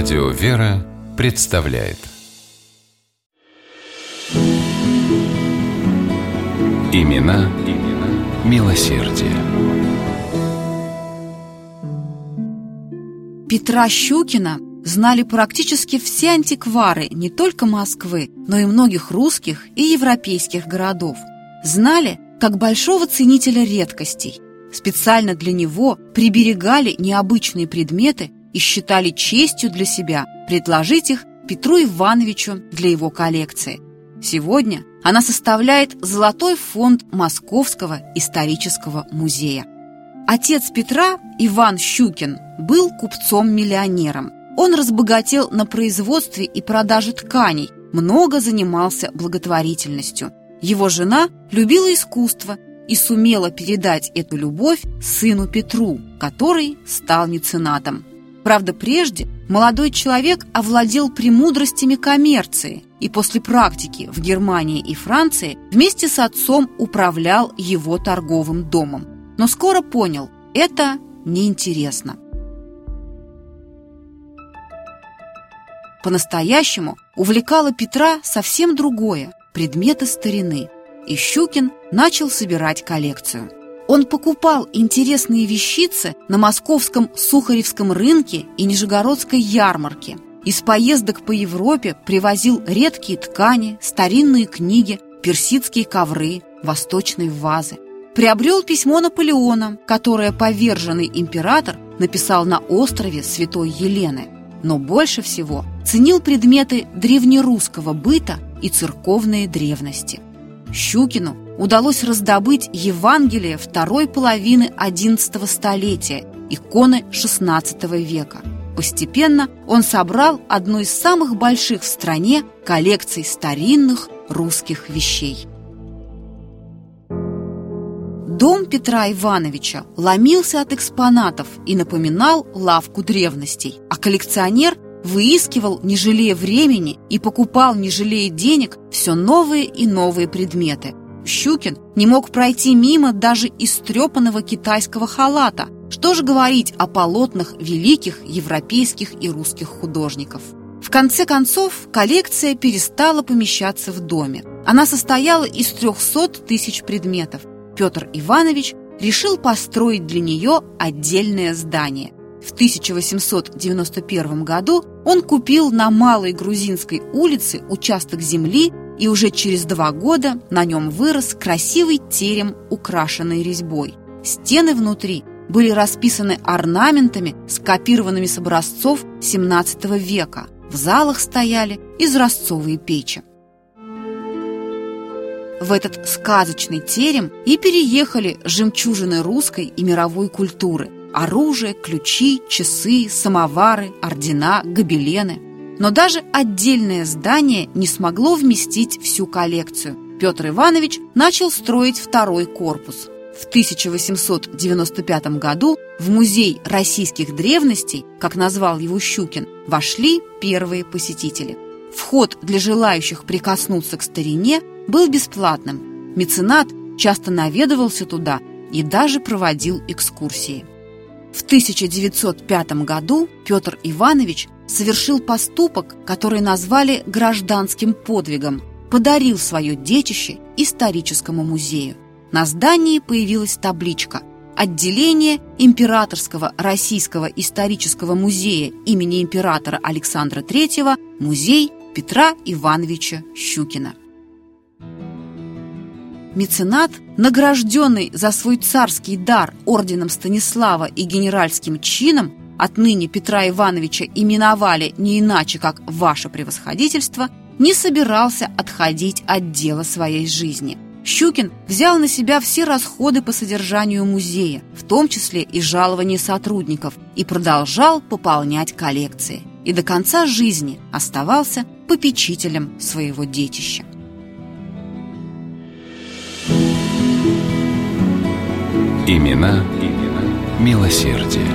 Радио «Вера» представляет Имена, имена милосердие. Петра Щукина знали практически все антиквары не только Москвы, но и многих русских и европейских городов. Знали как большого ценителя редкостей. Специально для него приберегали необычные предметы и считали честью для себя предложить их Петру Ивановичу для его коллекции. Сегодня она составляет золотой фонд Московского исторического музея. Отец Петра, Иван Щукин, был купцом-миллионером. Он разбогател на производстве и продаже тканей, много занимался благотворительностью. Его жена любила искусство и сумела передать эту любовь сыну Петру, который стал меценатом. Правда, прежде молодой человек овладел премудростями коммерции и после практики в Германии и Франции вместе с отцом управлял его торговым домом. Но скоро понял – это неинтересно. По-настоящему увлекало Петра совсем другое – предметы старины. И Щукин начал собирать коллекцию. Он покупал интересные вещицы на московском Сухаревском рынке и Нижегородской ярмарке. Из поездок по Европе привозил редкие ткани, старинные книги, персидские ковры, восточные вазы. Приобрел письмо Наполеона, которое поверженный император написал на острове Святой Елены – но больше всего ценил предметы древнерусского быта и церковные древности. Щукину удалось раздобыть Евангелие второй половины XI столетия, иконы XVI века. Постепенно он собрал одну из самых больших в стране коллекций старинных русских вещей. Дом Петра Ивановича ломился от экспонатов и напоминал лавку древностей, а коллекционер выискивал, не жалея времени, и покупал, не жалея денег, все новые и новые предметы. Щукин не мог пройти мимо даже истрепанного китайского халата. Что же говорить о полотнах великих европейских и русских художников? В конце концов, коллекция перестала помещаться в доме. Она состояла из 300 тысяч предметов – Петр Иванович решил построить для нее отдельное здание. В 1891 году он купил на Малой Грузинской улице участок земли и уже через два года на нем вырос красивый терем, украшенный резьбой. Стены внутри были расписаны орнаментами, скопированными с образцов XVII века. В залах стояли изразцовые печи. В этот сказочный терем и переехали жемчужины русской и мировой культуры. Оружие, ключи, часы, самовары, ордена, гобелены. Но даже отдельное здание не смогло вместить всю коллекцию. Петр Иванович начал строить второй корпус. В 1895 году в Музей российских древностей, как назвал его Щукин, вошли первые посетители. Вход для желающих прикоснуться к старине был бесплатным. Меценат часто наведывался туда и даже проводил экскурсии. В 1905 году Петр Иванович совершил поступок, который назвали гражданским подвигом, подарил свое детище историческому музею. На здании появилась табличка «Отделение Императорского Российского исторического музея имени императора Александра III, музей Петра Ивановича Щукина». Меценат, награжденный за свой царский дар орденом Станислава и генеральским чином, отныне Петра Ивановича именовали не иначе, как «Ваше превосходительство», не собирался отходить от дела своей жизни. Щукин взял на себя все расходы по содержанию музея, в том числе и жалования сотрудников, и продолжал пополнять коллекции. И до конца жизни оставался попечителем своего детища. Имена, имена милосердие.